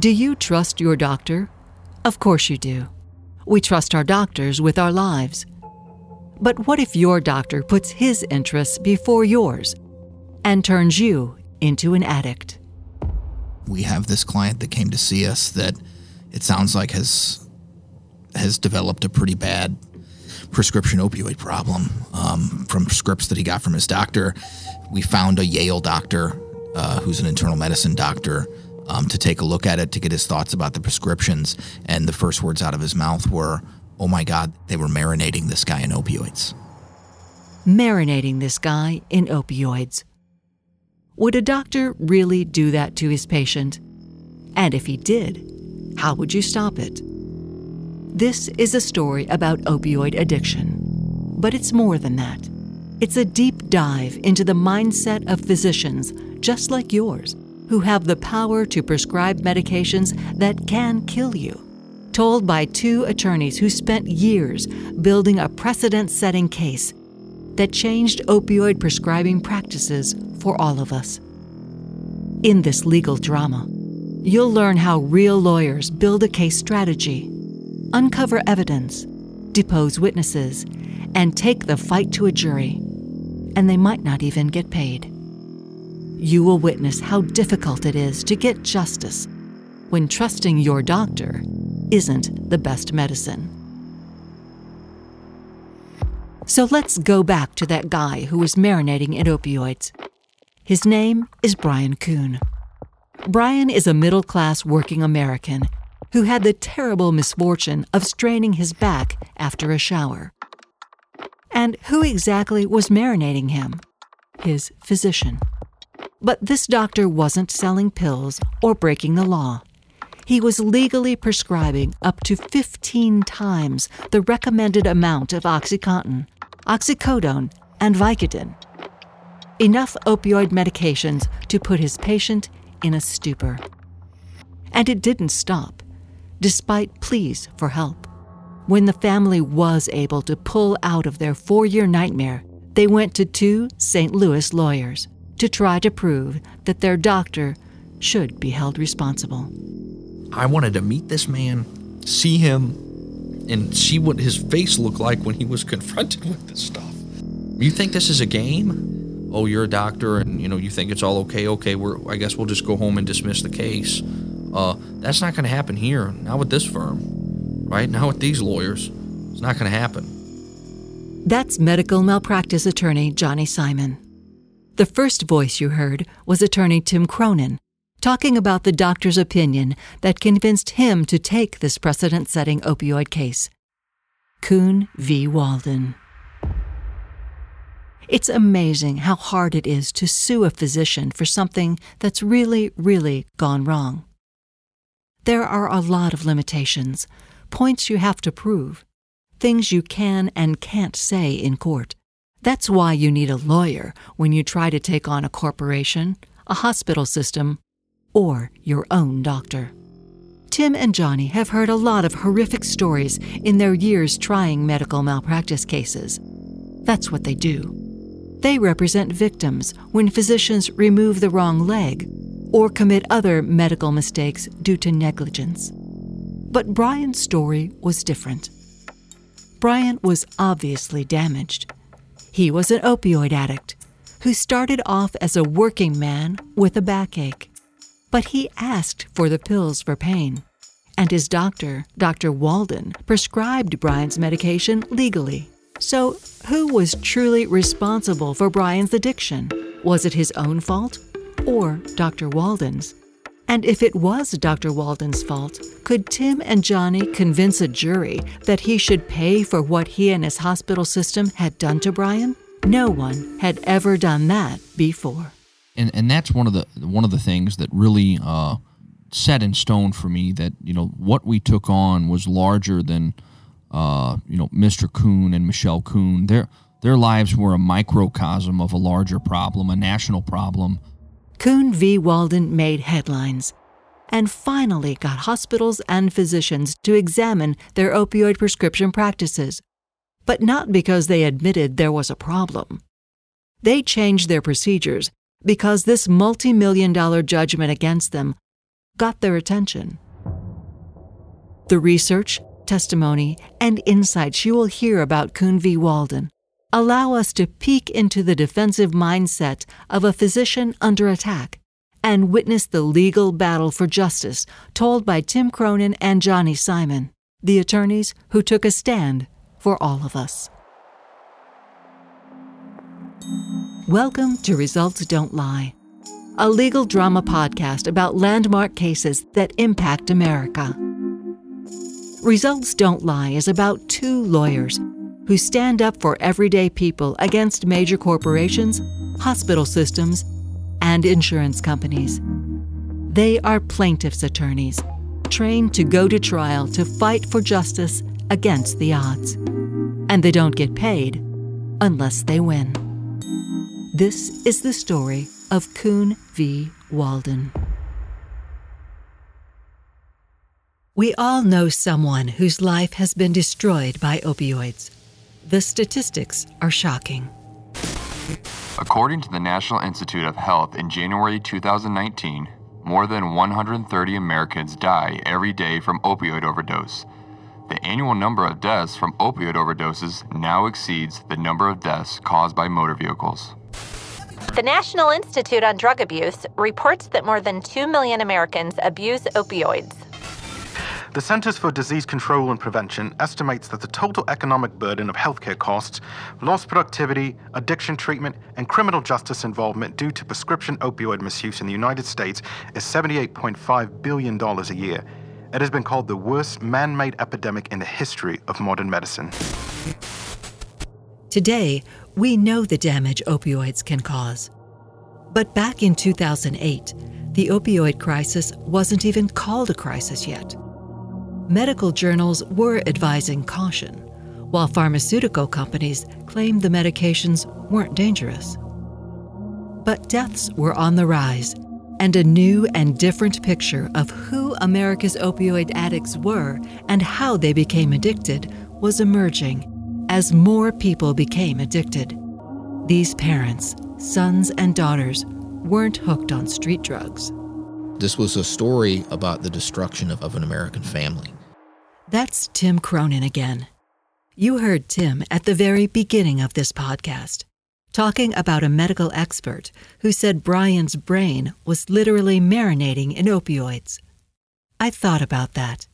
Do you trust your doctor? Of course you do. We trust our doctors with our lives. But what if your doctor puts his interests before yours and turns you into an addict? We have this client that came to see us that it sounds like has has developed a pretty bad prescription opioid problem um, from scripts that he got from his doctor. We found a Yale doctor uh, who's an internal medicine doctor um, to take a look at it to get his thoughts about the prescriptions. And the first words out of his mouth were, Oh my God, they were marinating this guy in opioids. Marinating this guy in opioids. Would a doctor really do that to his patient? And if he did, how would you stop it? This is a story about opioid addiction. But it's more than that. It's a deep dive into the mindset of physicians just like yours who have the power to prescribe medications that can kill you. Told by two attorneys who spent years building a precedent setting case that changed opioid prescribing practices for all of us. In this legal drama, you'll learn how real lawyers build a case strategy, uncover evidence, depose witnesses, and take the fight to a jury. And they might not even get paid. You will witness how difficult it is to get justice when trusting your doctor isn't the best medicine. So let's go back to that guy who was marinating in opioids. His name is Brian Kuhn. Brian is a middle class working American who had the terrible misfortune of straining his back after a shower. And who exactly was marinating him? His physician. But this doctor wasn't selling pills or breaking the law. He was legally prescribing up to 15 times the recommended amount of Oxycontin, oxycodone, and Vicodin. Enough opioid medications to put his patient in a stupor. And it didn't stop, despite pleas for help. When the family was able to pull out of their four year nightmare, they went to two St. Louis lawyers to try to prove that their doctor should be held responsible. I wanted to meet this man, see him, and see what his face looked like when he was confronted with this stuff. You think this is a game? Oh, you're a doctor, and you know you think it's all okay. Okay, we're I guess we'll just go home and dismiss the case. Uh, that's not going to happen here. Not with this firm, right? Not with these lawyers. It's not going to happen. That's medical malpractice attorney Johnny Simon. The first voice you heard was attorney Tim Cronin, talking about the doctor's opinion that convinced him to take this precedent setting opioid case Kuhn v. Walden. It's amazing how hard it is to sue a physician for something that's really, really gone wrong. There are a lot of limitations, points you have to prove, things you can and can't say in court. That's why you need a lawyer when you try to take on a corporation, a hospital system, or your own doctor. Tim and Johnny have heard a lot of horrific stories in their years trying medical malpractice cases. That's what they do. They represent victims when physicians remove the wrong leg or commit other medical mistakes due to negligence. But Brian's story was different. Brian was obviously damaged. He was an opioid addict who started off as a working man with a backache. But he asked for the pills for pain, and his doctor, Dr. Walden, prescribed Brian's medication legally. So, who was truly responsible for Brian's addiction? Was it his own fault or Dr. Walden's? And if it was Dr. Walden's fault, could Tim and Johnny convince a jury that he should pay for what he and his hospital system had done to Brian? No one had ever done that before. And and that's one of the one of the things that really uh, set in stone for me that you know what we took on was larger than uh, you know, Mr. Kuhn and Michelle Kuhn. Their their lives were a microcosm of a larger problem, a national problem. Kuhn v. Walden made headlines and finally got hospitals and physicians to examine their opioid prescription practices, but not because they admitted there was a problem. They changed their procedures because this multi million dollar judgment against them got their attention. The research, testimony, and insights you will hear about Kuhn v. Walden allow us to peek into the defensive mindset of a physician under attack and witness the legal battle for justice told by Tim Cronin and Johnny Simon, the attorneys who took a stand for all of us. Welcome to Results Don't Lie, a legal drama podcast about landmark cases that impact America. Results Don't Lie is about two lawyers who stand up for everyday people against major corporations, hospital systems, and insurance companies. They are plaintiffs' attorneys, trained to go to trial to fight for justice against the odds. And they don't get paid unless they win. This is the story of Kuhn v. Walden. We all know someone whose life has been destroyed by opioids. The statistics are shocking. According to the National Institute of Health in January 2019, more than 130 Americans die every day from opioid overdose. The annual number of deaths from opioid overdoses now exceeds the number of deaths caused by motor vehicles. The National Institute on Drug Abuse reports that more than 2 million Americans abuse opioids. The Centers for Disease Control and Prevention estimates that the total economic burden of healthcare costs, lost productivity, addiction treatment, and criminal justice involvement due to prescription opioid misuse in the United States is $78.5 billion a year. It has been called the worst man made epidemic in the history of modern medicine. Today, we know the damage opioids can cause. But back in 2008, the opioid crisis wasn't even called a crisis yet. Medical journals were advising caution, while pharmaceutical companies claimed the medications weren't dangerous. But deaths were on the rise, and a new and different picture of who America's opioid addicts were and how they became addicted was emerging as more people became addicted. These parents, sons and daughters, weren't hooked on street drugs. This was a story about the destruction of, of an American family. That's Tim Cronin again. You heard Tim at the very beginning of this podcast, talking about a medical expert who said Brian's brain was literally marinating in opioids. I thought about that.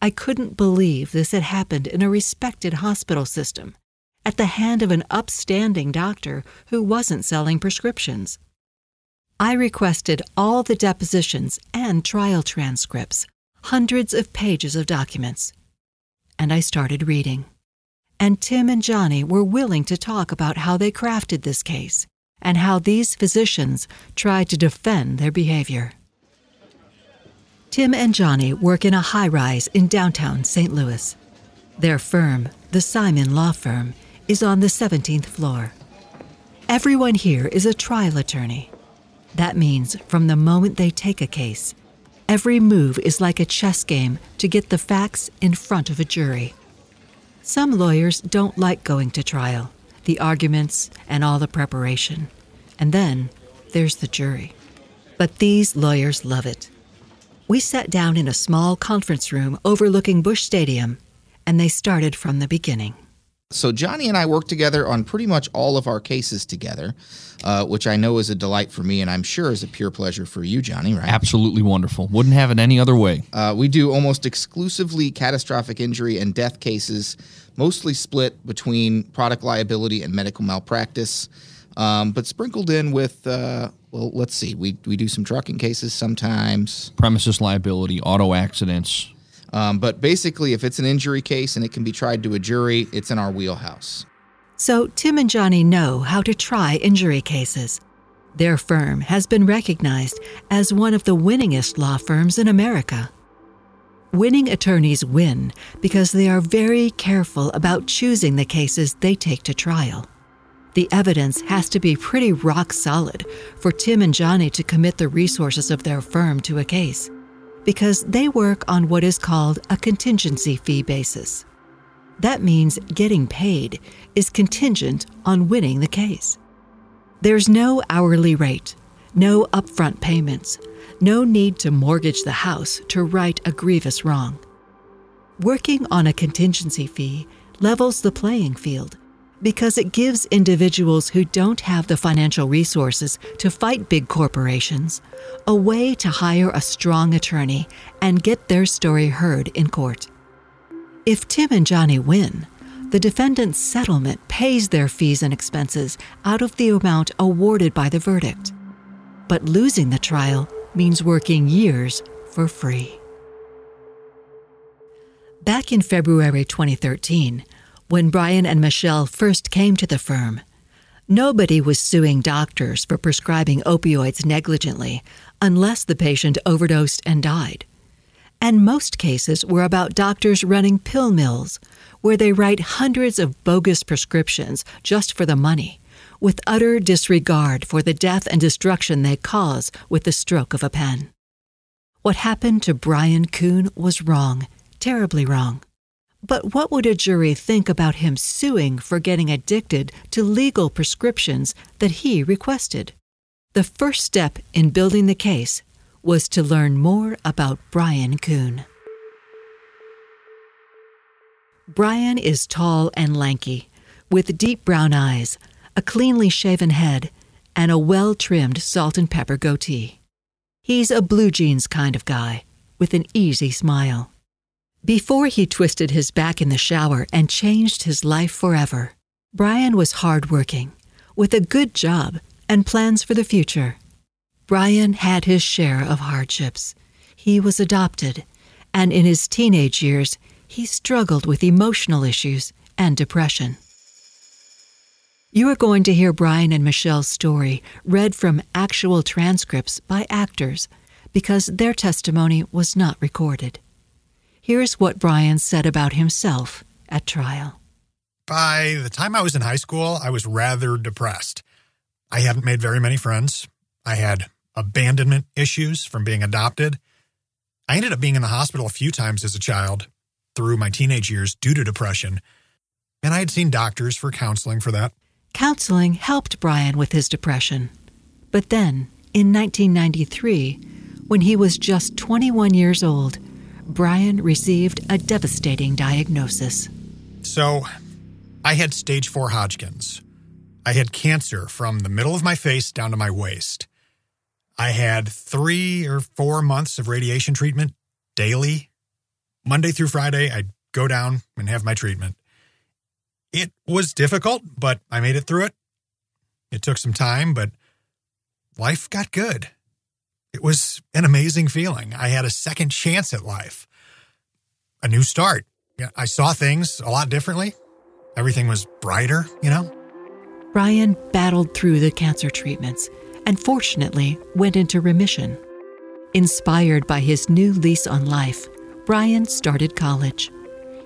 I couldn't believe this had happened in a respected hospital system, at the hand of an upstanding doctor who wasn't selling prescriptions. I requested all the depositions and trial transcripts, hundreds of pages of documents. And I started reading. And Tim and Johnny were willing to talk about how they crafted this case and how these physicians tried to defend their behavior. Tim and Johnny work in a high rise in downtown St. Louis. Their firm, the Simon Law Firm, is on the 17th floor. Everyone here is a trial attorney. That means from the moment they take a case, every move is like a chess game to get the facts in front of a jury. Some lawyers don't like going to trial, the arguments, and all the preparation. And then there's the jury. But these lawyers love it we sat down in a small conference room overlooking Busch Stadium, and they started from the beginning. So Johnny and I work together on pretty much all of our cases together, uh, which I know is a delight for me, and I'm sure is a pure pleasure for you, Johnny. Right? Absolutely wonderful. Wouldn't have it any other way. Uh, we do almost exclusively catastrophic injury and death cases, mostly split between product liability and medical malpractice, um, but sprinkled in with uh, well, let's see. We we do some trucking cases sometimes. Premises liability, auto accidents. Um, but basically, if it's an injury case and it can be tried to a jury, it's in our wheelhouse. So Tim and Johnny know how to try injury cases. Their firm has been recognized as one of the winningest law firms in America. Winning attorneys win because they are very careful about choosing the cases they take to trial. The evidence has to be pretty rock solid for Tim and Johnny to commit the resources of their firm to a case, because they work on what is called a contingency fee basis. That means getting paid is contingent on winning the case. There's no hourly rate, no upfront payments, no need to mortgage the house to right a grievous wrong. Working on a contingency fee levels the playing field because it gives individuals who don't have the financial resources to fight big corporations a way to hire a strong attorney and get their story heard in court. If Tim and Johnny win, the defendant's settlement pays their fees and expenses out of the amount awarded by the verdict. But losing the trial means working years for free. Back in February 2013, when Brian and Michelle first came to the firm, nobody was suing doctors for prescribing opioids negligently unless the patient overdosed and died. And most cases were about doctors running pill mills, where they write hundreds of bogus prescriptions just for the money, with utter disregard for the death and destruction they cause with the stroke of a pen. What happened to Brian Kuhn was wrong, terribly wrong. But what would a jury think about him suing for getting addicted to legal prescriptions that he requested? The first step in building the case was to learn more about Brian Kuhn. Brian is tall and lanky, with deep brown eyes, a cleanly shaven head, and a well trimmed salt and pepper goatee. He's a blue jeans kind of guy, with an easy smile. Before he twisted his back in the shower and changed his life forever, Brian was hardworking, with a good job and plans for the future. Brian had his share of hardships. He was adopted, and in his teenage years, he struggled with emotional issues and depression. You are going to hear Brian and Michelle's story read from actual transcripts by actors because their testimony was not recorded. Here's what Brian said about himself at trial. By the time I was in high school, I was rather depressed. I hadn't made very many friends. I had abandonment issues from being adopted. I ended up being in the hospital a few times as a child through my teenage years due to depression, and I had seen doctors for counseling for that. Counseling helped Brian with his depression. But then, in 1993, when he was just 21 years old, Brian received a devastating diagnosis. So, I had stage 4 Hodgkin's. I had cancer from the middle of my face down to my waist. I had three or four months of radiation treatment daily. Monday through Friday, I'd go down and have my treatment. It was difficult, but I made it through it. It took some time, but life got good. It was an amazing feeling. I had a second chance at life, a new start. I saw things a lot differently. Everything was brighter, you know? Ryan battled through the cancer treatments and fortunately went into remission. Inspired by his new lease on life, Ryan started college.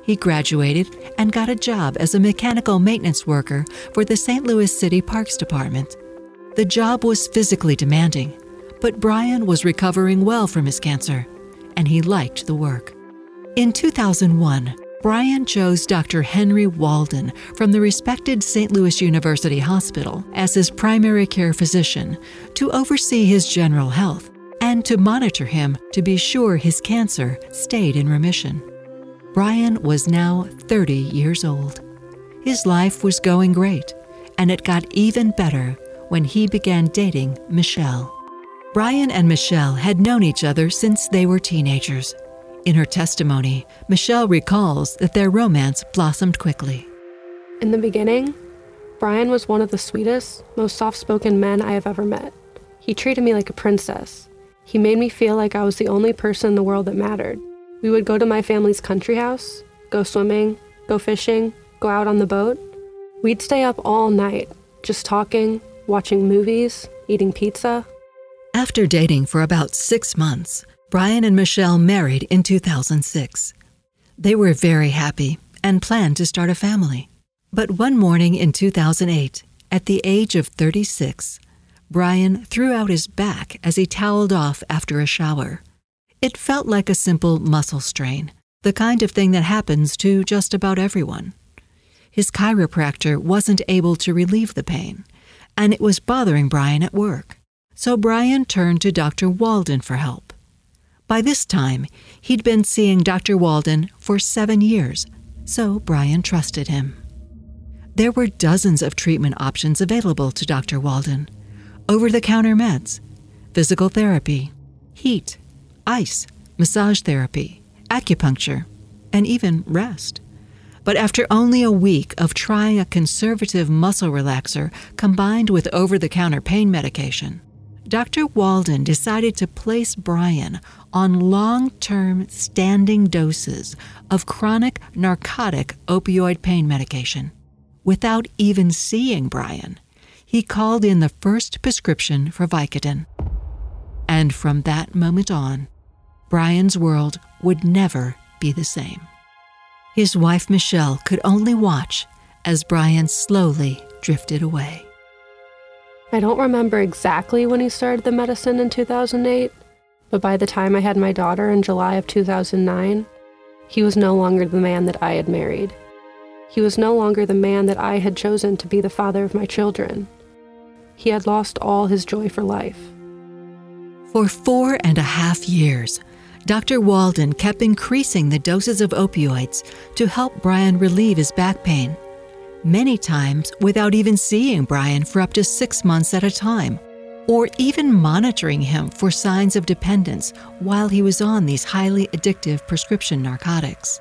He graduated and got a job as a mechanical maintenance worker for the St. Louis City Parks Department. The job was physically demanding, but Brian was recovering well from his cancer, and he liked the work. In 2001, Brian chose Dr. Henry Walden from the respected St. Louis University Hospital as his primary care physician to oversee his general health and to monitor him to be sure his cancer stayed in remission. Brian was now 30 years old. His life was going great, and it got even better when he began dating Michelle. Brian and Michelle had known each other since they were teenagers. In her testimony, Michelle recalls that their romance blossomed quickly. In the beginning, Brian was one of the sweetest, most soft spoken men I have ever met. He treated me like a princess. He made me feel like I was the only person in the world that mattered. We would go to my family's country house, go swimming, go fishing, go out on the boat. We'd stay up all night, just talking, watching movies, eating pizza. After dating for about six months, Brian and Michelle married in 2006. They were very happy and planned to start a family. But one morning in 2008, at the age of 36, Brian threw out his back as he toweled off after a shower. It felt like a simple muscle strain, the kind of thing that happens to just about everyone. His chiropractor wasn't able to relieve the pain, and it was bothering Brian at work. So Brian turned to Dr. Walden for help. By this time, he'd been seeing Dr. Walden for seven years, so Brian trusted him. There were dozens of treatment options available to Dr. Walden over the counter meds, physical therapy, heat, ice, massage therapy, acupuncture, and even rest. But after only a week of trying a conservative muscle relaxer combined with over the counter pain medication, Dr. Walden decided to place Brian on long term standing doses of chronic narcotic opioid pain medication. Without even seeing Brian, he called in the first prescription for Vicodin. And from that moment on, Brian's world would never be the same. His wife Michelle could only watch as Brian slowly drifted away. I don't remember exactly when he started the medicine in 2008, but by the time I had my daughter in July of 2009, he was no longer the man that I had married. He was no longer the man that I had chosen to be the father of my children. He had lost all his joy for life. For four and a half years, Dr. Walden kept increasing the doses of opioids to help Brian relieve his back pain, many times without even seeing Brian for up to six months at a time, or even monitoring him for signs of dependence while he was on these highly addictive prescription narcotics.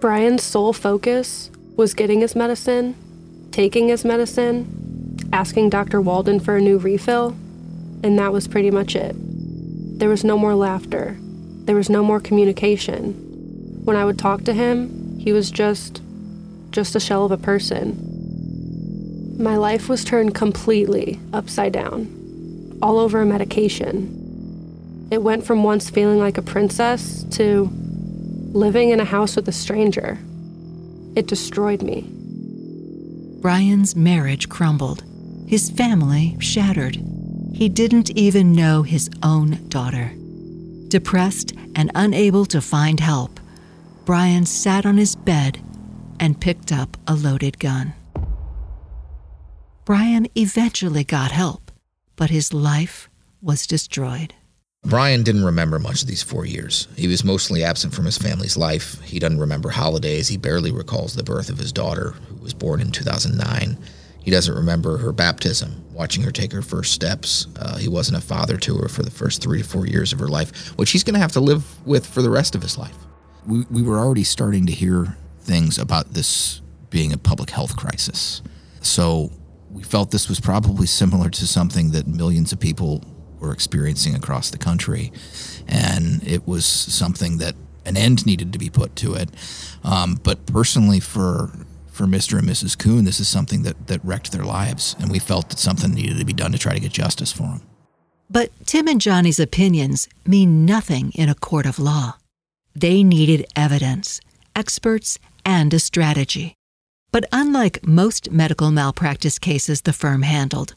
Brian's sole focus was getting his medicine, taking his medicine, asking Dr. Walden for a new refill, and that was pretty much it. There was no more laughter. There was no more communication. When I would talk to him, he was just just a shell of a person. My life was turned completely upside down, all over a medication. It went from once feeling like a princess to living in a house with a stranger. It destroyed me. Brian's marriage crumbled, his family shattered. He didn't even know his own daughter. Depressed and unable to find help, Brian sat on his bed and picked up a loaded gun. Brian eventually got help, but his life was destroyed. Brian didn't remember much of these four years. He was mostly absent from his family's life. He doesn't remember holidays. He barely recalls the birth of his daughter, who was born in 2009. He doesn't remember her baptism, watching her take her first steps. Uh, he wasn't a father to her for the first three to four years of her life, which he's going to have to live with for the rest of his life. We, we were already starting to hear things about this being a public health crisis. So we felt this was probably similar to something that millions of people were experiencing across the country. And it was something that an end needed to be put to it. Um, but personally, for for Mr. and Mrs. Kuhn, this is something that, that wrecked their lives, and we felt that something needed to be done to try to get justice for them. But Tim and Johnny's opinions mean nothing in a court of law. They needed evidence, experts, and a strategy. But unlike most medical malpractice cases the firm handled,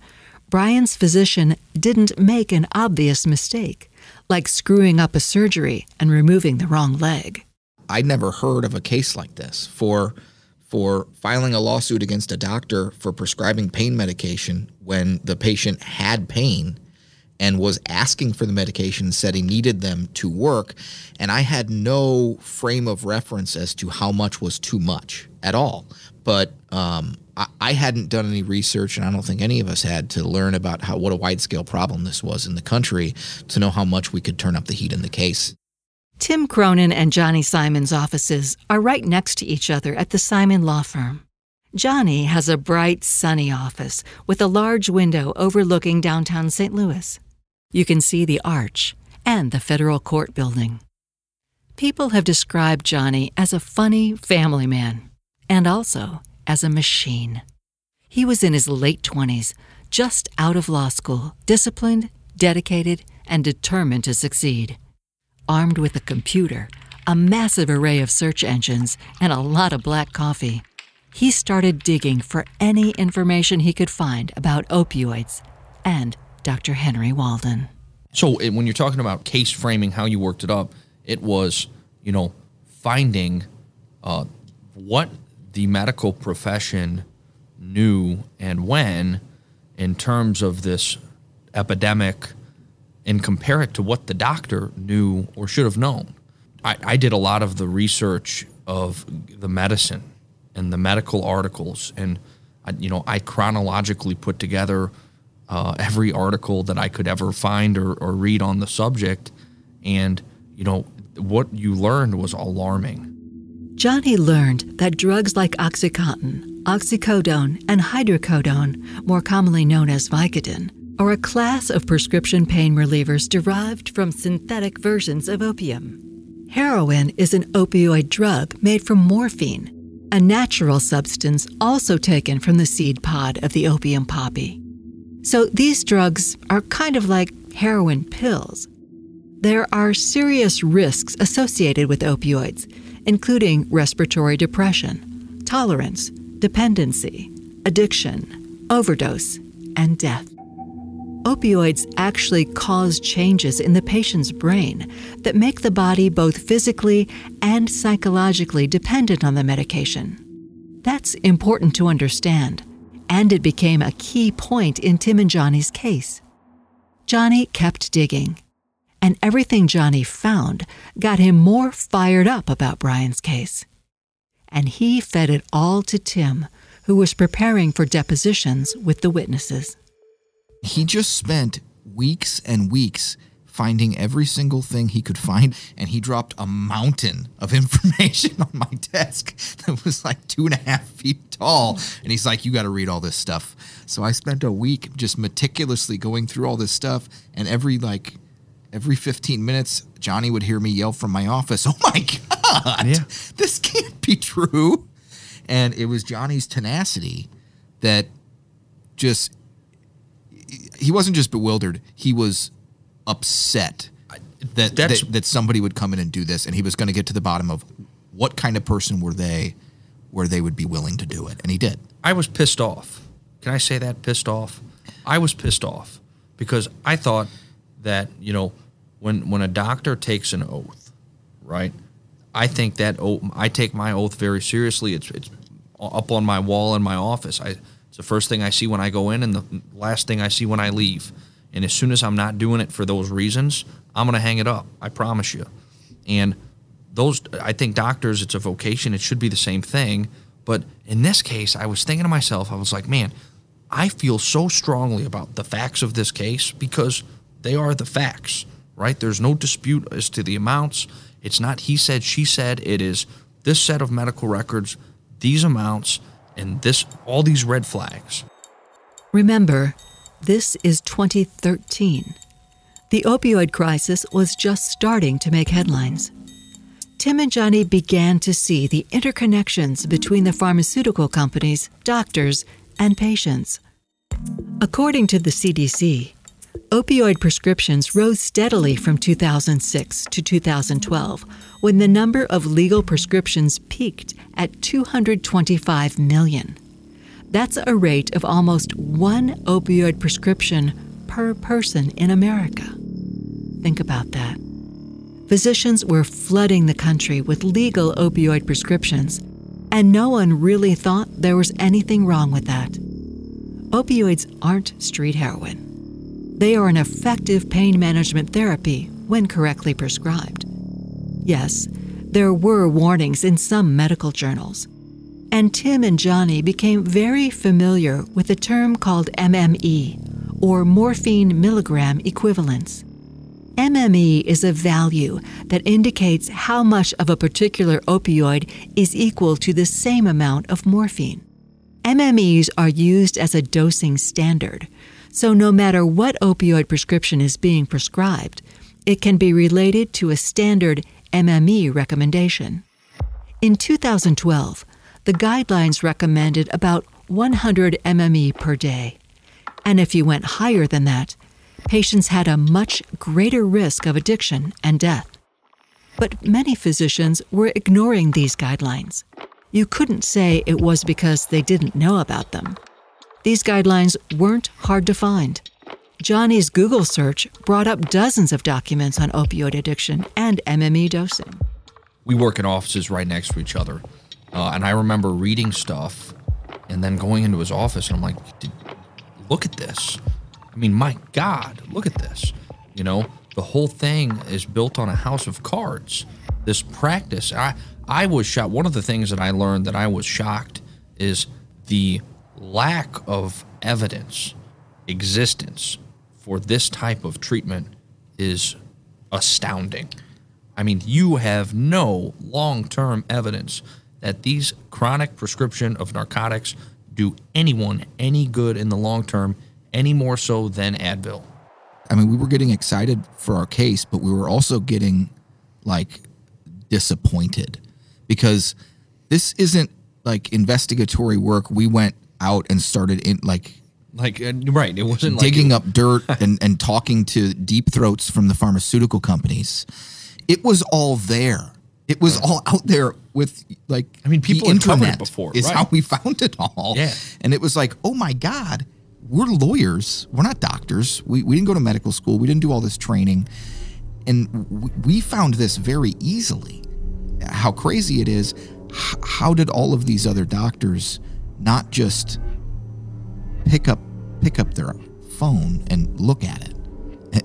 Brian's physician didn't make an obvious mistake, like screwing up a surgery and removing the wrong leg. I'd never heard of a case like this for for filing a lawsuit against a doctor for prescribing pain medication when the patient had pain and was asking for the medication, said he needed them to work. And I had no frame of reference as to how much was too much at all. But um, I, I, hadn't done any research, and I don't think any of us had to learn about how what a wide scale problem this was in the country to know how much we could turn up the heat in the case. Tim Cronin and Johnny Simon's offices are right next to each other at the Simon Law Firm. Johnny has a bright, sunny office with a large window overlooking downtown St. Louis. You can see the arch and the federal court building. People have described Johnny as a funny family man and also as a machine. He was in his late 20s, just out of law school, disciplined, dedicated, and determined to succeed armed with a computer, a massive array of search engines, and a lot of black coffee. He started digging for any information he could find about opioids and Dr. Henry Walden. So, when you're talking about case framing, how you worked it up, it was, you know, finding uh, what the medical profession knew and when in terms of this epidemic and compare it to what the doctor knew or should have known. I, I did a lot of the research of the medicine and the medical articles, and I, you know, I chronologically put together uh, every article that I could ever find or, or read on the subject, and you know, what you learned was alarming. Johnny learned that drugs like Oxycontin, oxycodone, and hydrocodone, more commonly known as Vicodin, are a class of prescription pain relievers derived from synthetic versions of opium. Heroin is an opioid drug made from morphine, a natural substance also taken from the seed pod of the opium poppy. So these drugs are kind of like heroin pills. There are serious risks associated with opioids, including respiratory depression, tolerance, dependency, addiction, overdose, and death. Opioids actually cause changes in the patient's brain that make the body both physically and psychologically dependent on the medication. That's important to understand, and it became a key point in Tim and Johnny's case. Johnny kept digging, and everything Johnny found got him more fired up about Brian's case. And he fed it all to Tim, who was preparing for depositions with the witnesses. He just spent weeks and weeks finding every single thing he could find, and he dropped a mountain of information on my desk that was like two and a half feet tall. And he's like, You got to read all this stuff. So I spent a week just meticulously going through all this stuff, and every like every 15 minutes, Johnny would hear me yell from my office, Oh my God, Yeah. this can't be true. And it was Johnny's tenacity that just he wasn't just bewildered he was upset that that, that somebody would come in and do this and he was going to get to the bottom of what kind of person were they where they would be willing to do it and he did I was pissed off. Can I say that? Pissed off. I was pissed off because I thought that you know when when a doctor takes an oath, right? I think that oath. I take my oath very seriously. It's it's up on my wall in my office. I it's the first thing I see when I go in and the last thing I see when I leave. And as soon as I'm not doing it for those reasons, I'm gonna hang it up. I promise you. And those I think doctors it's a vocation it should be the same thing but in this case I was thinking to myself I was like man I feel so strongly about the facts of this case because they are the facts right there's no dispute as to the amounts it's not he said she said it is this set of medical records these amounts and this all these red flags Remember, this is 2013. The opioid crisis was just starting to make headlines. Tim and Johnny began to see the interconnections between the pharmaceutical companies, doctors, and patients. According to the CDC, opioid prescriptions rose steadily from 2006 to 2012 when the number of legal prescriptions peaked at 225 million. That's a rate of almost one opioid prescription per person in America. Think about that. Physicians were flooding the country with legal opioid prescriptions, and no one really thought there was anything wrong with that. Opioids aren't street heroin. They are an effective pain management therapy when correctly prescribed. Yes, there were warnings in some medical journals. And Tim and Johnny became very familiar with a term called MME, or morphine milligram equivalents. MME is a value that indicates how much of a particular opioid is equal to the same amount of morphine. MMEs are used as a dosing standard, so no matter what opioid prescription is being prescribed, it can be related to a standard MME recommendation. In 2012, the guidelines recommended about 100 MME per day. And if you went higher than that, patients had a much greater risk of addiction and death. But many physicians were ignoring these guidelines. You couldn't say it was because they didn't know about them. These guidelines weren't hard to find. Johnny's Google search brought up dozens of documents on opioid addiction and MME dosing. we work in offices right next to each other. Uh, and I remember reading stuff and then going into his office and I'm like, look at this. I mean, my God, look at this. You know, the whole thing is built on a house of cards. This practice, I I was shocked. One of the things that I learned that I was shocked is the lack of evidence existence for this type of treatment is astounding. I mean, you have no long-term evidence that these chronic prescription of narcotics do anyone any good in the long term any more so than Advil. I mean, we were getting excited for our case, but we were also getting like disappointed because this isn't like investigatory work. We went out and started in like Like uh, right, it wasn't digging like up dirt and, and talking to deep throats from the pharmaceutical companies. It was all there. It was all out there with like I mean, people the internet before, is right. how we found it all. Yeah. And it was like, oh my God, we're lawyers. We're not doctors. We, we didn't go to medical school. We didn't do all this training. And we found this very easily. How crazy it is. H- how did all of these other doctors not just pick up pick up their phone and look at it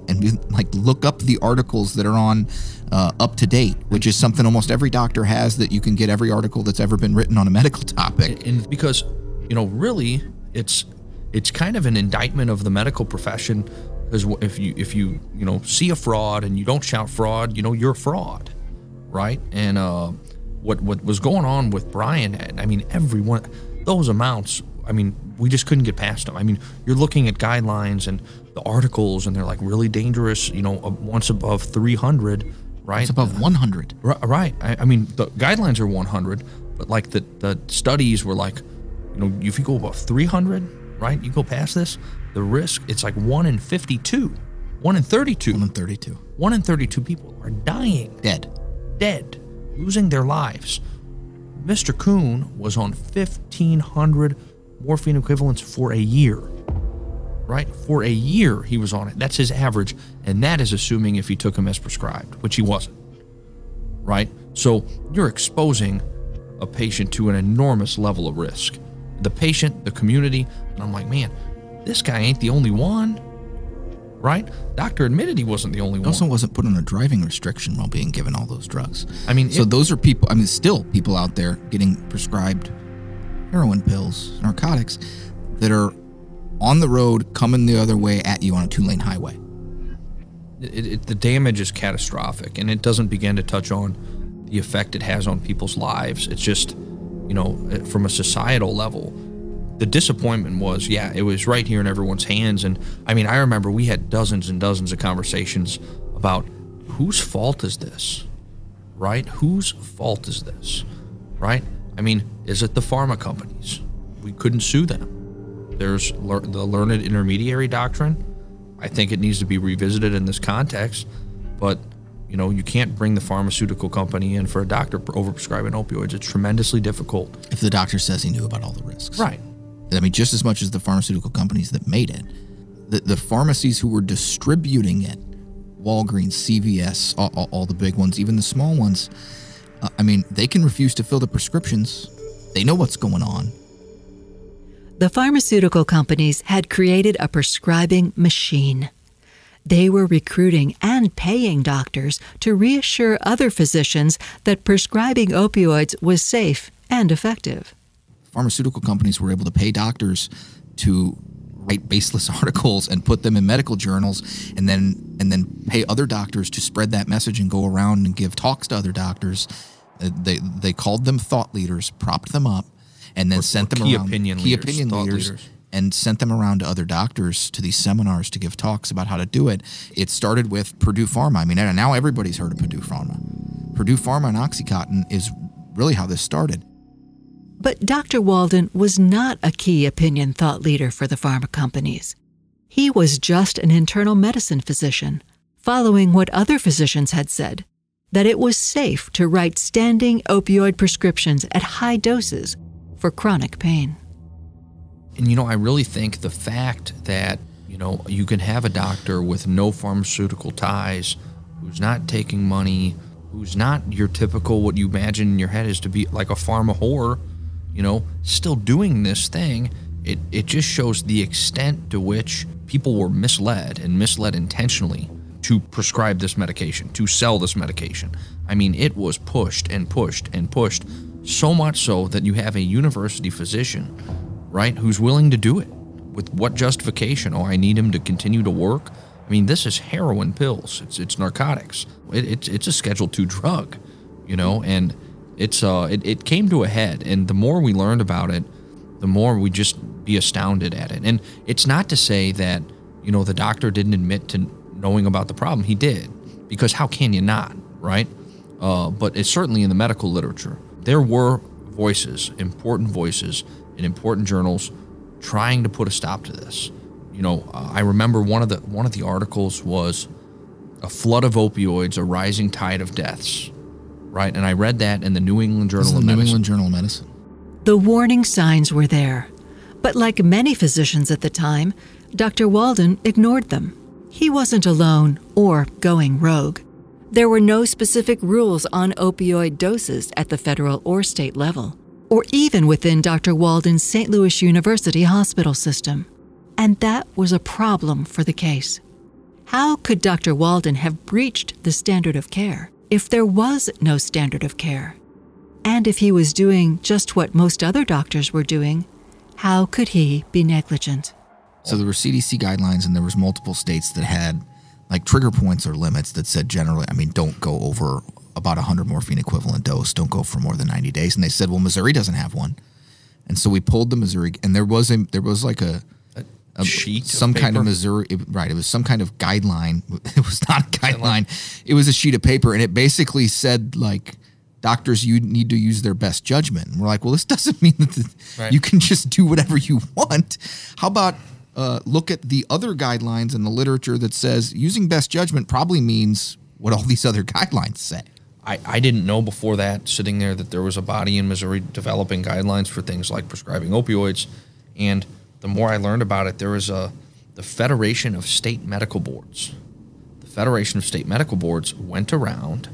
and, like look up the articles that are on uh, UpToDate which is something almost every doctor has that you can get every article that's ever been written on a medical topic. And because you know really it's it's kind of an indictment of the medical profession because if you if you you know see a fraud and you don't shout fraud you know you're a fraud right? And uh what what was going on with Brian I mean everyone those amounts I mean we just couldn't get past them. I mean you're looking at guidelines and the articles and they're like really dangerous you know uh, once above 300 right it's above 100 Ri- Right. I, I mean, the guidelines are 100, but like the, the studies were like, you know, if you go above 300, right, you go past this, the risk, it's like 1 in 52, 1 in 32. 1 in 32 1 in 32 people are dying, dead dead, losing their lives. Mr. Kuhn was on 1,500 morphine equivalents for a year. Right? For a year, he was on it. That's his average. And that is assuming if he took him as prescribed, which he wasn't. Right? So you're exposing a patient to an enormous level of risk. The patient, the community. And I'm like, man, this guy ain't the only one. Right? Doctor admitted he wasn't the only He one. also wasn't put on a driving restriction while being given all those drugs I mean, so it- those are people i mean still people out there getting prescribed heroin pills narcotics that are on the road coming the other way at you on a two-lane highway. It, it, the damage is catastrophic and it doesn't begin to touch on the effect it has on people's lives. It's just you know eh, from a societal level the disappointment was yeah it was right here in everyone's hands. And i mean i remember we had dozens and dozens of conversations about whose fault is this right? Whose fault is this right? I mean is it the pharma companies? We couldn't sue them there's lear- the learned intermediary doctrine I think it needs to be revisited in this context. But you know, you can't bring the pharmaceutical company in for a doctor overprescribing opioids. It's tremendously difficult. if the doctor says he knew about all the risks Right. I mean, just as much as the pharmaceutical companies that made it, the, the pharmacies who were distributing it, Walgreens, CVS, all, all, all the big ones, even the small ones, uh, I mean, they can refuse to fill the prescriptions. They know what's going on. The pharmaceutical companies had created a prescribing machine. They were recruiting and paying doctors to reassure other physicians that prescribing opioids was safe and effective. Pharmaceutical companies were able to pay doctors to write baseless articles and put them in medical journals and then and then pay other doctors to spread that message and go around and give talks to other doctors. Uh, they they called them thought leaders, propped them up, and then sent them key around opinion key leaders, opinion leaders, leaders. and sent them around to other doctors to these seminars to give talks about how to do it. It started with Purdue Pharma. I mean, now everybody's heard of Purdue Pharma. Purdue Pharma and OxyContin is really how this started. But Dr. Walden was not a key opinion thought leader for the pharma companies. He was just an internal medicine physician, following what other physicians had said that it was safe to write standing opioid prescriptions at high doses for chronic pain. And you know, I really think the fact that, you know, you can have a doctor with no pharmaceutical ties who's not taking money, who's not your typical what you imagine in your head is to be like a pharma whore, you know, still doing this thing, it, it just shows the extent to which people were misled and misled intentionally to prescribe this medication, to sell this medication. I mean, it was pushed and pushed and pushed, so much so that you have a university physician, right, who's willing to do it. With what justification? Oh, I need him to continue to work. I mean, this is heroin pills. It's it's narcotics. It, it's it's a Schedule Two drug, you know, and it's uh it, it came to a head. And the more we learned about it, the more we just be astounded at it. And it's not to say that you know the doctor didn't admit to knowing about the problem. He did, because how can you not, right? Uh, but it's certainly in the medical literature. There were voices, important voices in important journals, trying to put a stop to this. You know, uh, I remember one of the one of the articles was a flood of opioids, a rising tide of deaths, right? And I read that in the New England This is Journal the of New Medicine. England Journal of Medicine. The warning signs were there, but like many physicians at the time, Dr. Walden ignored them. He wasn't alone or going rogue. There were no specific rules on opioid doses at the federal or state level, or even within Dr. Walden's St. Louis University hospital system. And that was a problem for the case. How could Dr. Walden have breached the standard of care if there was no standard of care? And if he was doing just what most other doctors were doing, how could he be negligent? So there were CDC guidelines, and there was multiple states that had like trigger points or limits that said generally, I mean, don't go over about a 100 morphine equivalent dose. Don't go for more than 90 days. And they said, well, Missouri doesn't have one. And so we pulled the Missouri, and there was a there was like a, a sheet of some kind of? Missouri, it- right? It was some kind of guideline. It was not a guideline. It was a sheet of paper, and it basically said like doctors you need to use their best judgment. And we're like, well, this doesn't mean that the, Right. you can just do whatever you want. How about uh, look at the other guidelines in the literature that says using best judgment probably means what all these other guidelines say. I, I didn't know before that, sitting there, that there was a body in Missouri developing guidelines for things like prescribing opioids. And the more I learned about it, there was a the Federation of State Medical Boards. The Federation of State Medical Boards went around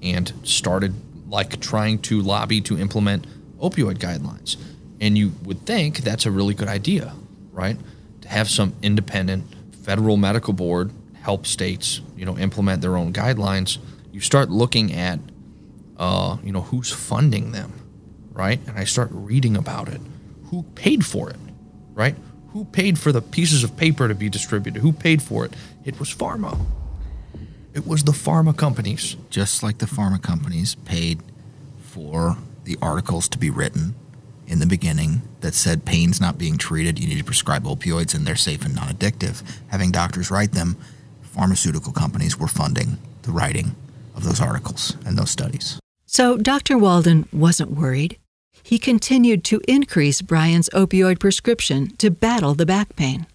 and started like trying to lobby to implement opioid guidelines. And you would think that's a really good idea, right? Have some independent federal medical board help states, you know, implement their own guidelines. You start looking at, uh, you know, who's funding them, right? And I start reading about it. Who paid for it, right? Who paid for the pieces of paper to be distributed? Who paid for it? It was pharma. It was the pharma companies. Just like the pharma companies paid for the articles to be written in the beginning that said pain's not being treated, you need to prescribe opioids and they're safe and non addictive. Having doctors write them, pharmaceutical companies were funding the writing of those articles and those studies. So Dr. Walden wasn't worried. He continued to increase Brian's opioid prescription to battle the back pain.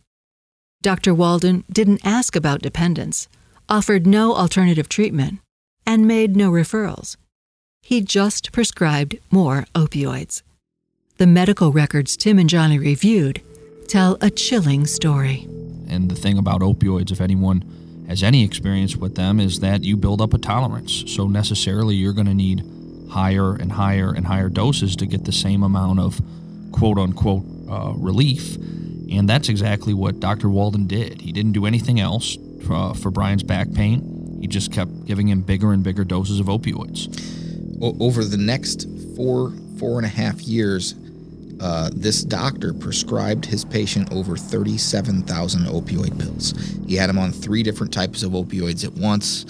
Dr. Walden didn't ask about dependence, offered no alternative treatment, and made no referrals. He just prescribed more opioids. The medical records Tim and Johnny reviewed tell a chilling story. And the thing about opioids, if anyone has any experience with them, is that you build up a tolerance. So necessarily you're going to need higher and higher and higher doses to get the same amount of quote unquote uh, relief. And that's exactly what Dr. Walden did. He didn't do anything else for, for Brian's back pain. He just kept giving him bigger and bigger doses of opioids. Over the next four four and a half years, uh, this doctor prescribed his patient over 37,000 opioid pills. He had him on three different types of opioids at once.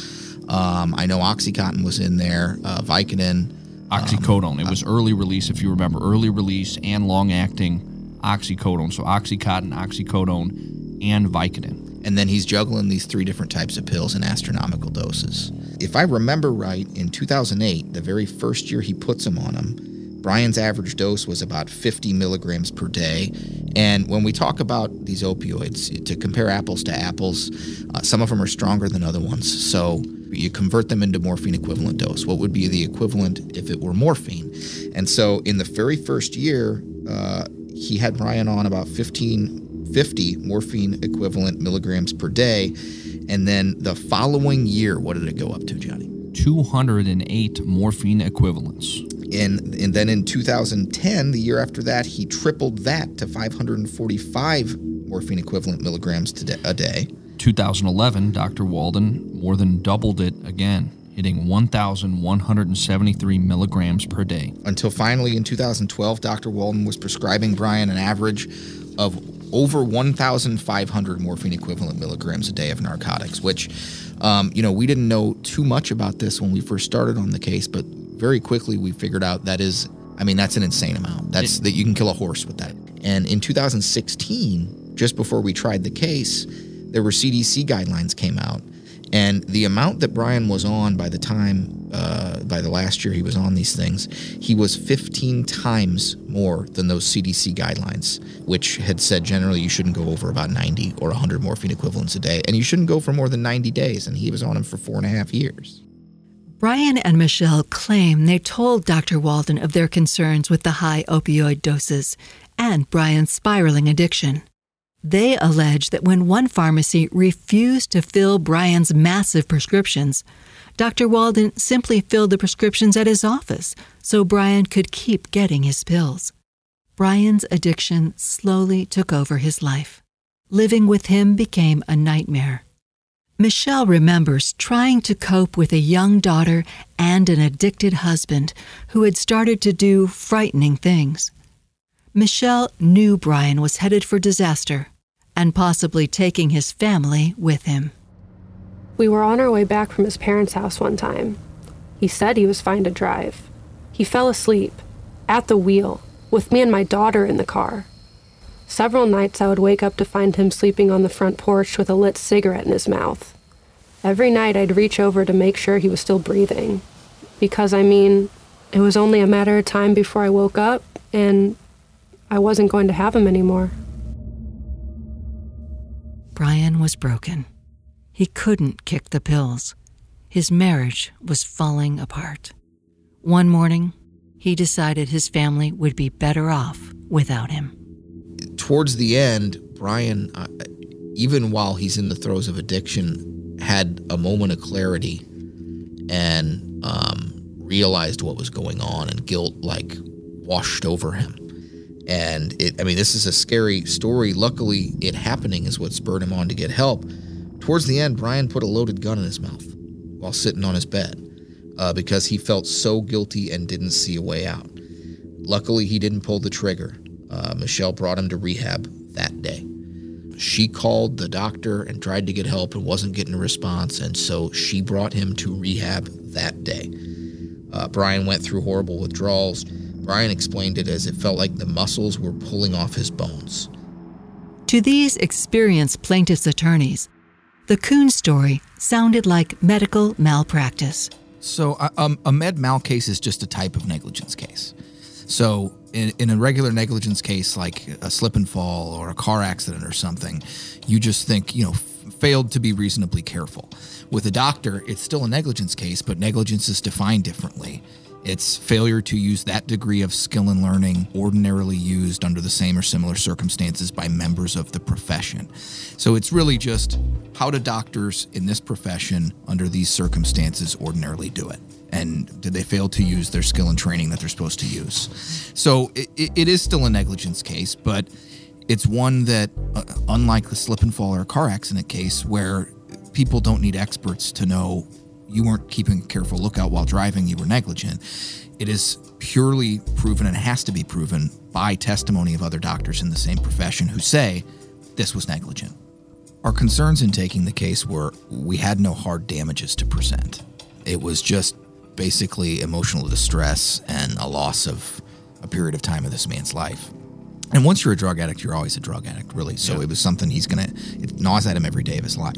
Um, I know OxyContin was in there, uh, Vicodin. Oxycodone. it was early release, if you remember, early release and long acting oxycodone. So Oxycontin, oxycodone, and Vicodin. and then he's juggling these three different types of pills in astronomical doses. If I remember right, in 2008, the very first year he puts them on him, Brian's average dose was about 50 milligrams per day. And when we talk about these opioids, to compare apples to apples, uh, some of them are stronger than other ones. So you convert them into morphine equivalent dose. What would be the equivalent if it were morphine? And so in the very first year, uh, he had Brian on about 15, 50 morphine equivalent milligrams per day. And then the following year, what did it go up to, Johnny? 208 morphine equivalents. And, and then in 2010, the year after that, he tripled that to 545 morphine equivalent milligrams a day. 2011, Dr. Walden more than doubled it again, hitting 1,173 milligrams per day. Until finally in 2012, Dr. Walden was prescribing Brian an average of over 1,500 morphine equivalent milligrams a day of narcotics, which, um, you know, we didn't know too much about this when we first started on the case, but very quickly we figured out that is, I mean, that's an insane amount. That's that you can kill a horse with that. And in 2016, just before we tried the case, there were CDC guidelines came out, and the amount that Brian was on by the time, uh, by the last year he was on these things, he was 15 times more than those CDC guidelines, which had said generally you shouldn't go over about 90 or 100 morphine equivalents a day, and you shouldn't go for more than 90 days, and he was on them for four and a half years. Brian and Michelle claim they told Dr. Walden of their concerns with the high opioid doses and Brian's spiraling addiction. They allege that when one pharmacy refused to fill Brian's massive prescriptions, Dr. Walden simply filled the prescriptions at his office so Brian could keep getting his pills. Brian's addiction slowly took over his life. Living with him became a nightmare. Michelle remembers trying to cope with a young daughter and an addicted husband who had started to do frightening things. Michelle knew Brian was headed for disaster and possibly taking his family with him. We were on our way back from his parents' house one time. He said he was fine to drive. He fell asleep at the wheel with me and my daughter in the car. Several nights I would wake up to find him sleeping on the front porch with a lit cigarette in his mouth. Every night I'd reach over to make sure he was still breathing. Because, I mean, it was only a matter of time before I woke up, and I wasn't going to have him anymore. Brian was broken. He couldn't kick the pills. His marriage was falling apart. One morning, he decided his family would be better off without him. Towards the end, Brian, uh, even while he's in the throes of addiction, had a moment of clarity and um, realized what was going on, and guilt like washed over him. And it, I mean, this is a scary story. Luckily, it happening is what spurred him on to get help. Towards the end, Brian put a loaded gun in his mouth while sitting on his bed uh, because he felt so guilty and didn't see a way out. Luckily, he didn't pull the trigger. Uh, Michelle brought him to rehab that day. She called the doctor and tried to get help and wasn't getting a response, and so she brought him to rehab that day. Uh, Brian went through horrible withdrawals. Brian explained it as it felt like the muscles were pulling off his bones. To these experienced plaintiff's attorneys, the Kuhn story sounded like medical malpractice. So, uh, um, a med mal case is just a type of negligence case. So, in, in, a regular negligence case, like a slip and fall or a car accident or something, you just think, you know, failed to be reasonably careful. With a doctor, it's still a negligence case, but negligence is defined differently. It's failure to use that degree of skill and learning ordinarily used under the same or similar circumstances by members of the profession. So it's really just how do doctors in this profession under these circumstances ordinarily do it? And did they fail to use their skill and training that they're supposed to use? So it, it is still a negligence case, but it's one that, uh, unlike the slip and fall or car accident case, where people don't need experts to know you weren't keeping a careful lookout while driving, you were negligent. It is purely proven and has to be proven by testimony of other doctors in the same profession who say this was negligent. Our concerns in taking the case were we had no hard damages to present. It was just basically emotional distress and a loss of a period of time of this man's life. And once you're a drug addict, you're always a drug addict, really. So yeah. it was something he's going to, it gnaws at him every day of his life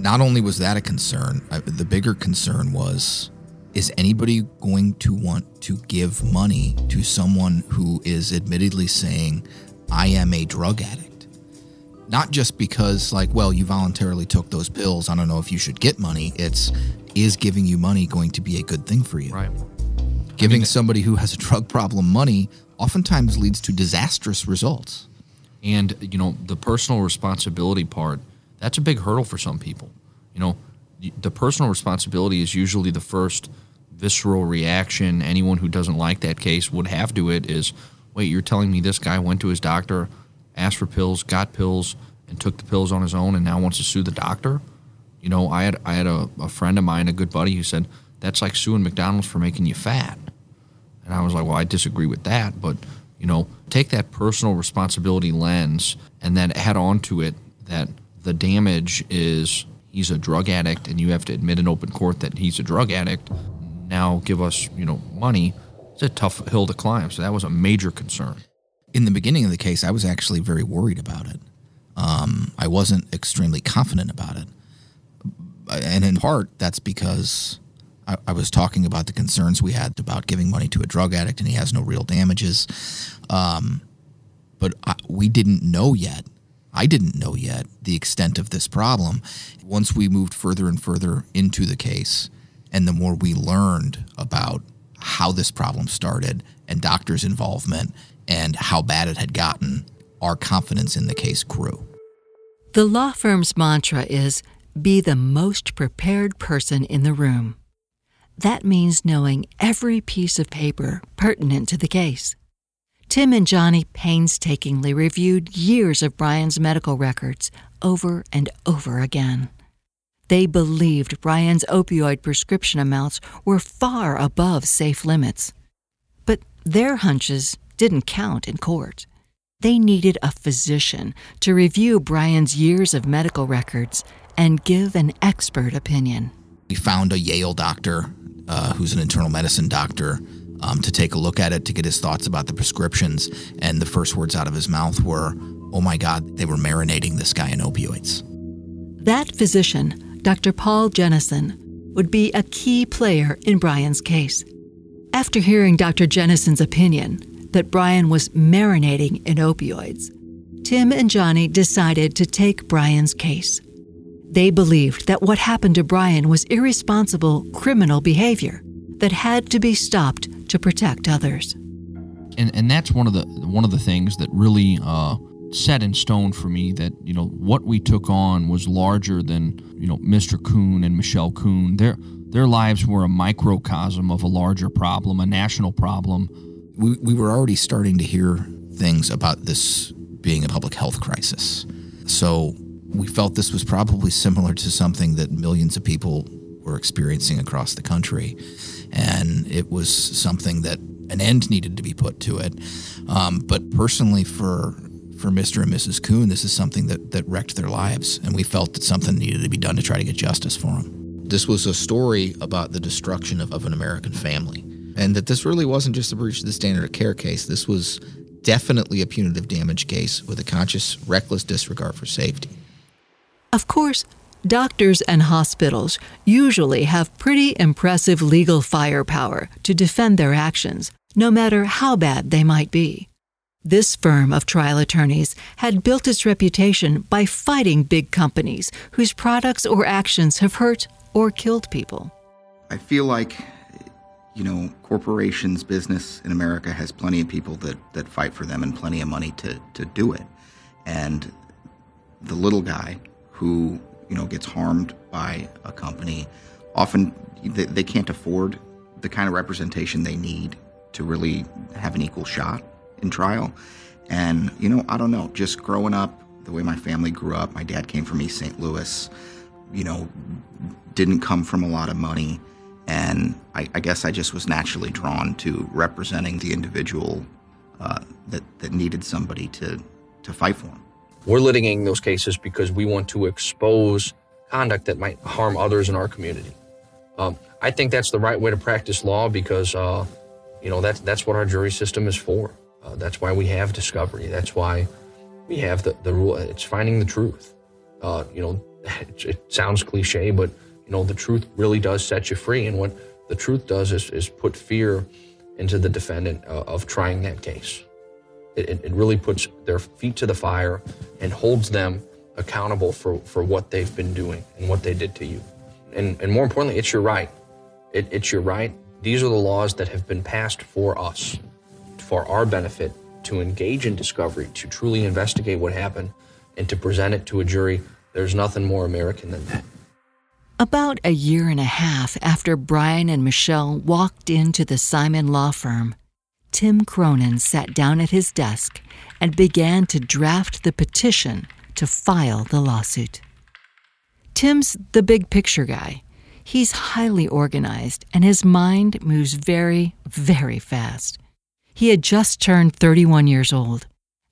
not only was that a concern, uh, the bigger concern was is anybody going to want to give money to someone who is admittedly saying, I am a drug addict? Not just because, like, well, you voluntarily took those pills. I don't know if you should get money. It's, is giving you money going to be a good thing for you? Right. Giving I mean, somebody who has a drug problem money oftentimes leads to disastrous results. And, you know, the personal responsibility part that's a big hurdle for some people. You know, the personal responsibility is usually the first visceral reaction anyone who doesn't like that case would have to it is wait, you're telling me this guy went to his doctor asked for pills, got pills, and took the pills on his own, and now wants to sue the doctor. You know, I had I had a, a friend of mine, a good buddy, who said that's like suing McDonald's for making you fat. And I was like, well, I disagree with that, but you know, take that personal responsibility lens and then add on to it that the damage is he's a drug addict and you have to admit in open court that he's a drug addict. Now give us, you know, money. It's a tough hill to climb. So that was a major concern. In the beginning of the case, I was actually very worried about it. Um, I wasn't extremely confident about it. And in part, that's because I, I, was talking about the concerns we had about giving money to a drug addict and he has no real damages. Um, but I, we didn't know yet. I didn't know yet the extent of this problem. Once we moved further and further into the case, and the more we learned about how this problem started and doctors' involvement and how bad it had gotten, our confidence in the case grew. The law firm's mantra is be the most prepared person in the room. That means knowing every piece of paper pertinent to the case. Tim and Johnny painstakingly reviewed years of Brian's medical records over and over again. They believed Brian's opioid prescription amounts were far above safe limits. But their hunches didn't count in court. They needed a physician to review Brian's years of medical records and give an expert opinion. We found a Yale doctor uh, who's an internal medicine doctor um, to take a look at it to get his thoughts about the prescriptions. And the first words out of his mouth were, Oh my God, they were marinating this guy in opioids. That physician Dr. Paul Jennison, would be a key player in Brian's case. After hearing Dr. Jennison's opinion that Brian was marinating in opioids, Tim and Johnny decided to take Brian's case. They believed that what happened to Brian was irresponsible criminal behavior that had to be stopped to protect others. And and that's one of the one of the things that really uh, set in stone for me that you know what we took on was larger than you know Mr. Kuhn and Michelle Kuhn. Their their lives were a microcosm of a larger problem, a national problem. We we were already starting to hear things about this being a public health crisis. So we felt this was probably similar to something that millions of people were experiencing across the country. And it was something that an end needed to be put to it. Um, but personally, for for Mr. and Mrs. Kuhn, this is something that, that wrecked their lives, and we felt that something needed to be done to try to get justice for them. This was a story about the destruction of, of an American family, and that this really wasn't just a breach of the standard of care case. This was definitely a punitive damage case with a conscious, reckless disregard for safety. Of course, doctors and hospitals usually have pretty impressive legal firepower to defend their actions, no matter how bad they might be. This firm of trial attorneys had built its reputation by fighting big companies whose products or actions have hurt or killed people. I feel like, you know, corporations, business in America has plenty of people that, that fight for them and plenty of money to, to do it. And the little guy who, you know, gets harmed by a company, often they, they can't afford the kind of representation they need to really have an equal shot in trial. And, you know, I don't know, just growing up, the way my family grew up, my dad came from East St. Louis, you know, didn't come from a lot of money. And I, I guess I just was naturally drawn to representing the individual uh, that, that needed somebody to, to fight for him. We're litigating those cases because we want to expose conduct that might harm others in our community. Um, I think that's the right way to practice law because, uh, you know, that's, that's what our jury system is for. Uh, that's why we have discovery. That's why we have the, the rule. It's finding the truth. Uh, you know, it, it, sounds cliche, but you know, the truth really does set you free. And what the truth does is, is put fear into the defendant uh, of trying that case. It, it really puts their feet to the fire and holds them accountable for, for what they've been doing and what they did to you. And, and more importantly, it's your right. It, it's your right. These are the laws that have been passed for us for our benefit to engage in discovery, to truly investigate what happened, and to present it to a jury. There's nothing more American than that. About a year and a half after Brian and Michelle walked into the Simon law firm, Tim Cronin sat down at his desk and began to draft the petition to file the lawsuit. Tim's the big picture guy. He's highly organized and his mind moves very, very fast. He had just turned 31 years old,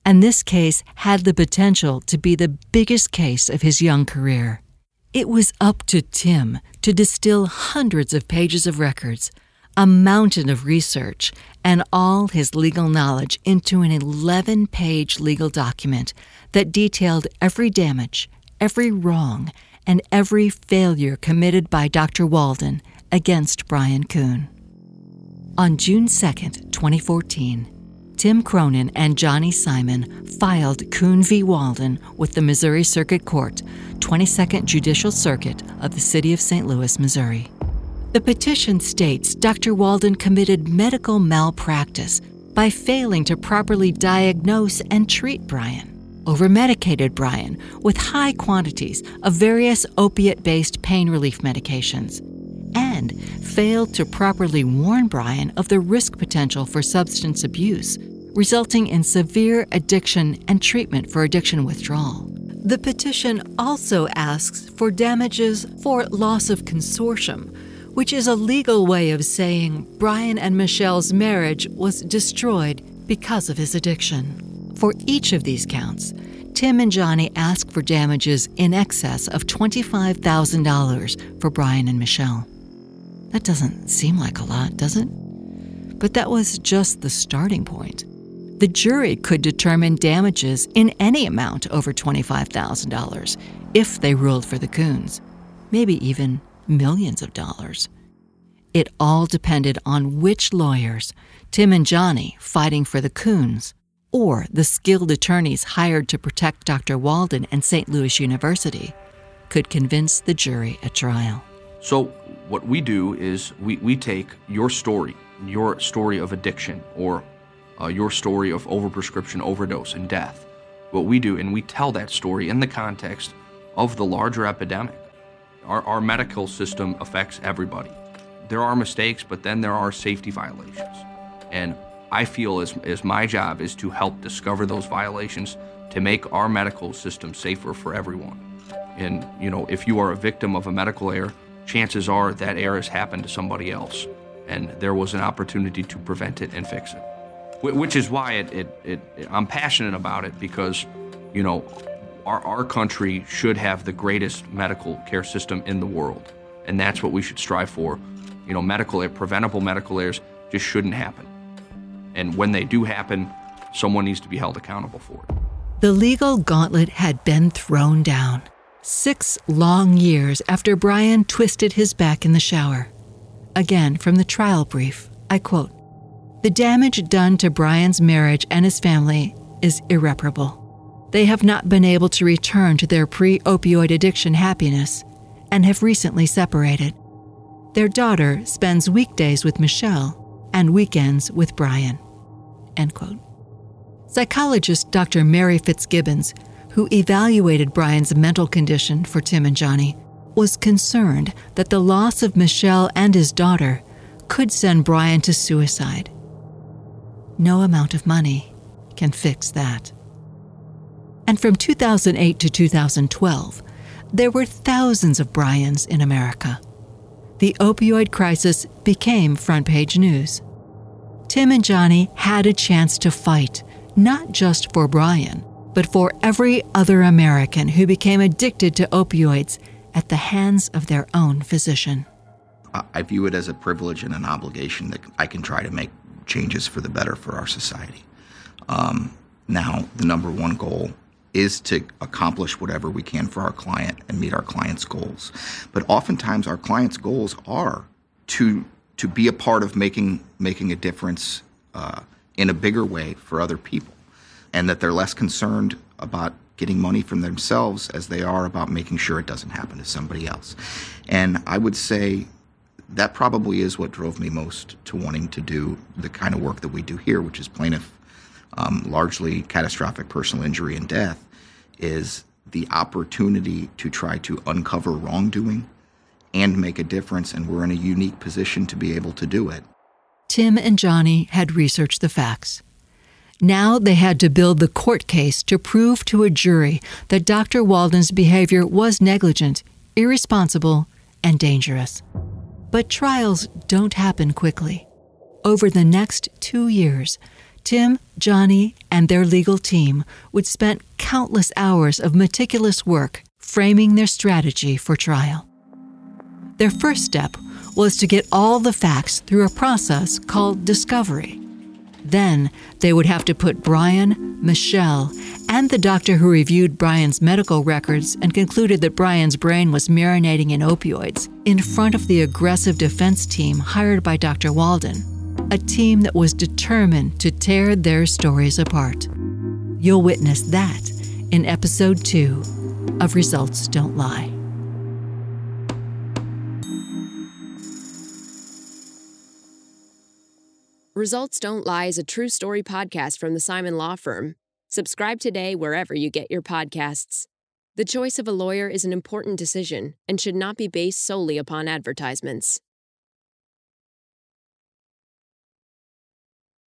and this case had the potential to be the biggest case of his young career. It was up to Tim to distill hundreds of pages of records, a mountain of research, and all his legal knowledge into an 11 page legal document that detailed every damage, every wrong, and every failure committed by Dr. Walden against Brian Kuhn. On June 2, 2014, Tim Cronin and Johnny Simon filed Kuhn v. Walden with the Missouri Circuit Court, 22nd Judicial Circuit of the City of St. Louis, Missouri. The petition states Dr. Walden committed medical malpractice by failing to properly diagnose and treat Brian, overmedicated Brian with high quantities of various opiate based pain relief medications, and failed to properly warn Brian of the risk potential for substance abuse, resulting in severe addiction and treatment for addiction withdrawal. The petition also asks for damages for loss of consortium which is a legal way of saying Brian and Michelle's marriage was destroyed because of his addiction. For each of these counts, Tim and Johnny asked for damages in excess of $25,000 for Brian and Michelle. That doesn't seem like a lot, does it? But that was just the starting point. The jury could determine damages in any amount over $25,000 if they ruled for the Kuhns, maybe even millions of dollars. It all depended on which lawyers, Tim and Johnny fighting for the Kuhns, or the skilled attorneys hired to protect Dr. Walden and St. Louis University, could convince the jury at trial. So, what we do is we, we take your story, your story of addiction, or uh, your story of overprescription, overdose, and death. What we do, and we tell that story in the context of the larger epidemic. Our, our medical system affects everybody. There are mistakes, but then there are safety violations. And I feel as, as my job is to help discover those violations to make our medical system safer for everyone. And, you know, if you are a victim of a medical error, chances are that error has happened to somebody else. And there was an opportunity to prevent it and fix it. Which is why it, it, it, I'm passionate about it because, you know, our, our country should have the greatest medical care system in the world. And that's what we should strive for. You know, medical, preventable medical errors just shouldn't happen. And when they do happen, someone needs to be held accountable for it. The legal gauntlet had been thrown down. Six long years after Brian twisted his back in the shower. Again, from the trial brief, I quote The damage done to Brian's marriage and his family is irreparable. They have not been able to return to their pre opioid addiction happiness and have recently separated. Their daughter spends weekdays with Michelle and weekends with Brian. End quote. Psychologist Dr. Mary Fitzgibbons, who evaluated Brian's mental condition for Tim and Johnny, was concerned that the loss of Michelle and his daughter could send Brian to suicide. No amount of money can fix that. And from 2008 to 2012, there were thousands of Brians in America. The opioid crisis became front page news. Tim and Johnny had a chance to fight, not just for Brian, but for every other American who became addicted to opioids at the hands of their own physician. I view it as a privilege and an obligation that I can try to make changes for the better for our society. Um, now, the number one goal is to accomplish whatever we can for our client and meet our client's goals. But oftentimes our client's goals are to to be a part of making making a difference uh, in a bigger way for other people, and that they're less concerned about getting money from themselves as they are about making sure it doesn't happen to somebody else. And I would say that probably is what drove me most to wanting to do the kind of work that we do here, which is plaintiff um, largely catastrophic personal injury and death, is the opportunity to try to uncover wrongdoing and make a difference. And we're in a unique position to be able to do it. Tim and Johnny had researched the facts. Now they had to build the court case to prove to a jury that Dr. Walden's behavior was negligent, irresponsible, and dangerous. But trials don't happen quickly. Over the next two years, Tim, Johnny, and their legal team would spend countless hours of meticulous work framing their strategy for trial. Their first step was to get all the facts through a process called discovery. Then they would have to put Brian, Michelle, and the doctor who reviewed Brian's medical records and concluded that Brian's brain was marinating in opioids in front of the aggressive defense team hired by Dr. Walden, a team that was determined to tear their stories apart. You'll witness that in episode two of Results Don't Lie. Results Don't Lie is a true story podcast from the Simon Law Firm. Subscribe today wherever you get your podcasts. The choice of a lawyer is an important decision and should not be based solely upon advertisements.